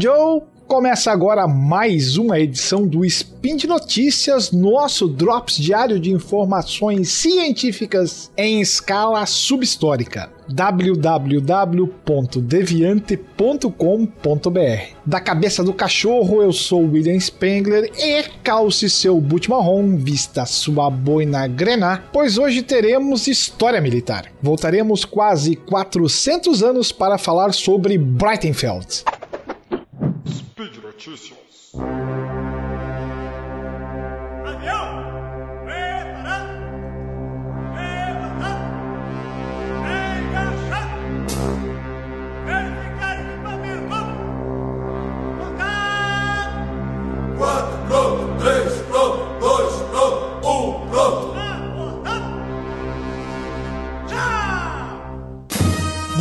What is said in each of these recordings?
Joe. Começa agora mais uma edição do Spin de Notícias, nosso drops diário de informações científicas em escala subhistórica. www.deviante.com.br Da cabeça do cachorro, eu sou William Spengler e calce seu boot marrom, vista sua boina grenar, pois hoje teremos história militar. Voltaremos quase 400 anos para falar sobre Breitenfeld. Notícias.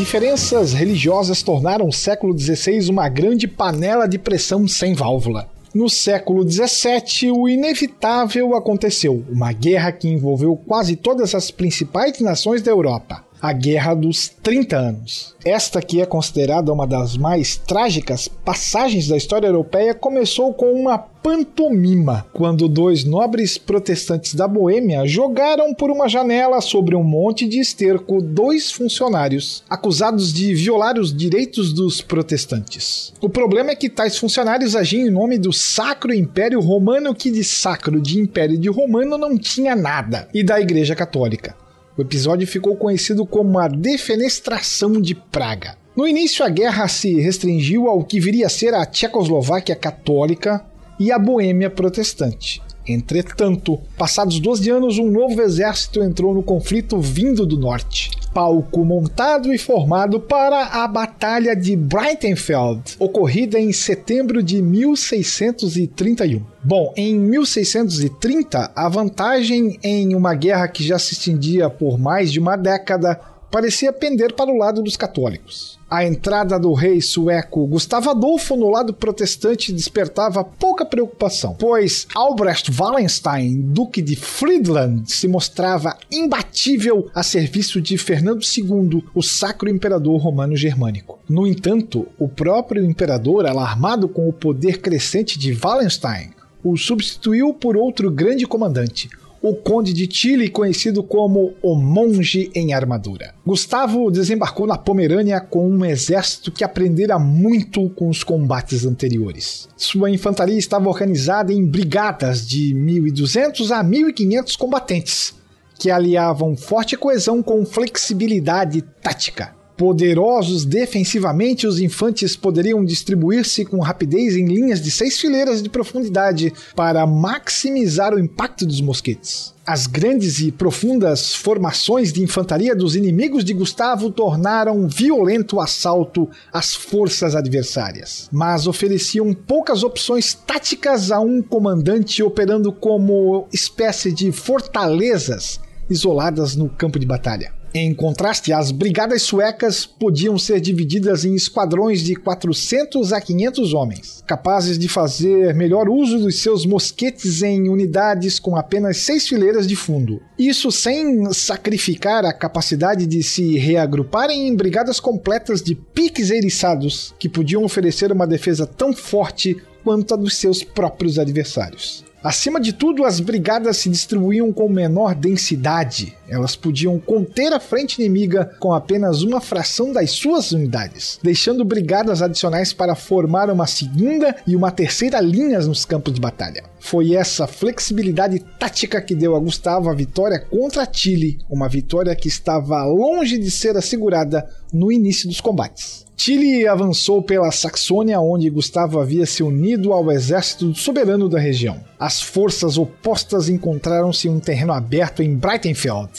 Diferenças religiosas tornaram o século XVI uma grande panela de pressão sem válvula. No século XVII, o inevitável aconteceu: uma guerra que envolveu quase todas as principais nações da Europa. A Guerra dos 30 Anos. Esta, que é considerada uma das mais trágicas passagens da história europeia, começou com uma pantomima, quando dois nobres protestantes da Boêmia jogaram por uma janela sobre um monte de esterco dois funcionários, acusados de violar os direitos dos protestantes. O problema é que tais funcionários agiam em nome do Sacro Império Romano, que de sacro de Império de Romano não tinha nada, e da Igreja Católica. O episódio ficou conhecido como a Defenestração de Praga. No início, a guerra se restringiu ao que viria a ser a Tchecoslováquia católica e a Boêmia protestante. Entretanto, passados 12 anos, um novo exército entrou no conflito vindo do norte. Palco montado e formado para a Batalha de Breitenfeld, ocorrida em setembro de 1631. Bom, em 1630, a vantagem em uma guerra que já se estendia por mais de uma década parecia pender para o lado dos católicos. A entrada do rei sueco Gustavo Adolfo no lado protestante despertava pouca preocupação, pois Albrecht Wallenstein, duque de Friedland, se mostrava imbatível a serviço de Fernando II, o sacro imperador romano germânico. No entanto, o próprio imperador, alarmado com o poder crescente de Wallenstein, o substituiu por outro grande comandante, o Conde de Chile, conhecido como o Monge em Armadura. Gustavo desembarcou na Pomerânia com um exército que aprendera muito com os combates anteriores. Sua infantaria estava organizada em brigadas de 1.200 a 1.500 combatentes, que aliavam forte coesão com flexibilidade tática. Poderosos defensivamente, os infantes poderiam distribuir-se com rapidez em linhas de seis fileiras de profundidade para maximizar o impacto dos mosquetes. As grandes e profundas formações de infantaria dos inimigos de Gustavo tornaram violento assalto às forças adversárias, mas ofereciam poucas opções táticas a um comandante operando como espécie de fortalezas isoladas no campo de batalha. Em contraste, as brigadas suecas podiam ser divididas em esquadrões de 400 a 500 homens, capazes de fazer melhor uso dos seus mosquetes em unidades com apenas seis fileiras de fundo. Isso sem sacrificar a capacidade de se reagruparem em brigadas completas de piques eriçados, que podiam oferecer uma defesa tão forte quanto a dos seus próprios adversários. Acima de tudo, as brigadas se distribuíam com menor densidade. Elas podiam conter a frente inimiga com apenas uma fração das suas unidades, deixando brigadas adicionais para formar uma segunda e uma terceira linhas nos campos de batalha. Foi essa flexibilidade tática que deu a Gustavo a vitória contra Chile, uma vitória que estava longe de ser assegurada no início dos combates. Chile avançou pela Saxônia, onde Gustavo havia se unido ao exército soberano da região. As forças opostas encontraram-se em um terreno aberto em Breitenfeld,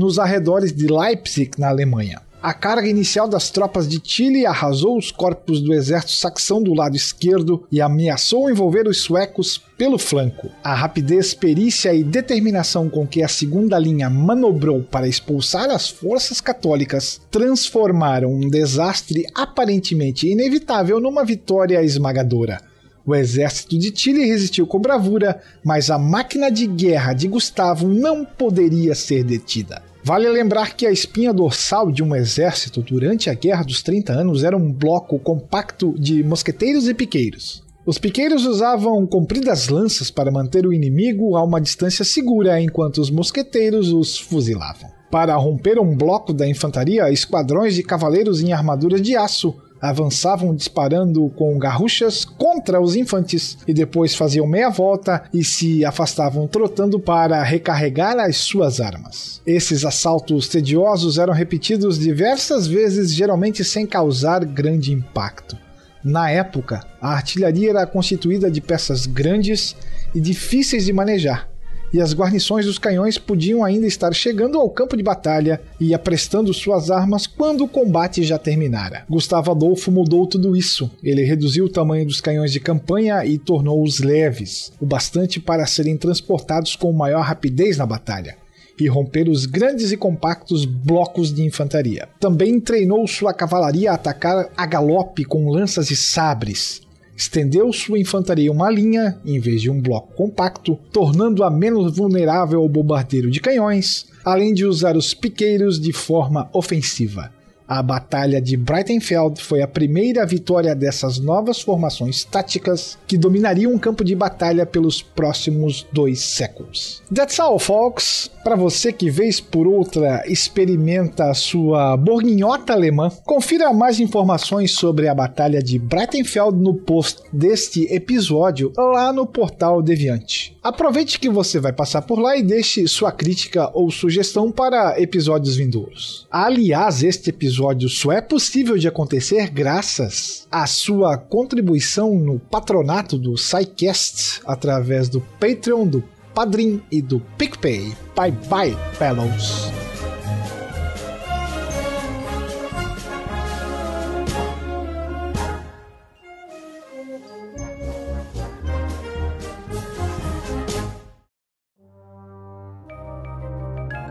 nos arredores de Leipzig, na Alemanha. A carga inicial das tropas de Chile arrasou os corpos do exército saxão do lado esquerdo e ameaçou envolver os suecos pelo flanco. A rapidez, perícia e determinação com que a segunda linha manobrou para expulsar as forças católicas transformaram um desastre aparentemente inevitável numa vitória esmagadora. O exército de Chile resistiu com bravura, mas a máquina de guerra de Gustavo não poderia ser detida. Vale lembrar que a espinha dorsal de um exército durante a Guerra dos 30 Anos era um bloco compacto de mosqueteiros e piqueiros. Os piqueiros usavam compridas lanças para manter o inimigo a uma distância segura, enquanto os mosqueteiros os fuzilavam. Para romper um bloco da infantaria, esquadrões de cavaleiros em armaduras de aço avançavam disparando com garruchas contra os infantes e depois faziam meia volta e se afastavam trotando para recarregar as suas armas. Esses assaltos tediosos eram repetidos diversas vezes, geralmente sem causar grande impacto. Na época, a artilharia era constituída de peças grandes e difíceis de manejar, e as guarnições dos canhões podiam ainda estar chegando ao campo de batalha e aprestando suas armas quando o combate já terminara. Gustavo Adolfo mudou tudo isso. Ele reduziu o tamanho dos canhões de campanha e tornou-os leves, o bastante para serem transportados com maior rapidez na batalha e romper os grandes e compactos blocos de infantaria. Também treinou sua cavalaria a atacar a galope com lanças e sabres, estendeu sua infantaria uma linha em vez de um bloco compacto, tornando-a menos vulnerável ao bombardeiro de canhões, além de usar os piqueiros de forma ofensiva. A Batalha de Breitenfeld foi a primeira vitória dessas novas formações táticas que dominariam o campo de batalha pelos próximos dois séculos. That's all, folks! Para você que vez por outra experimenta a sua borguinhota alemã, confira mais informações sobre a Batalha de Breitenfeld no post deste episódio lá no portal Deviante. Aproveite que você vai passar por lá e deixe sua crítica ou sugestão para episódios vindouros. Aliás, este episódio só é possível de acontecer graças à sua contribuição no patronato do SciCast através do Patreon, do Padrim e do PicPay. Bye bye, fellows!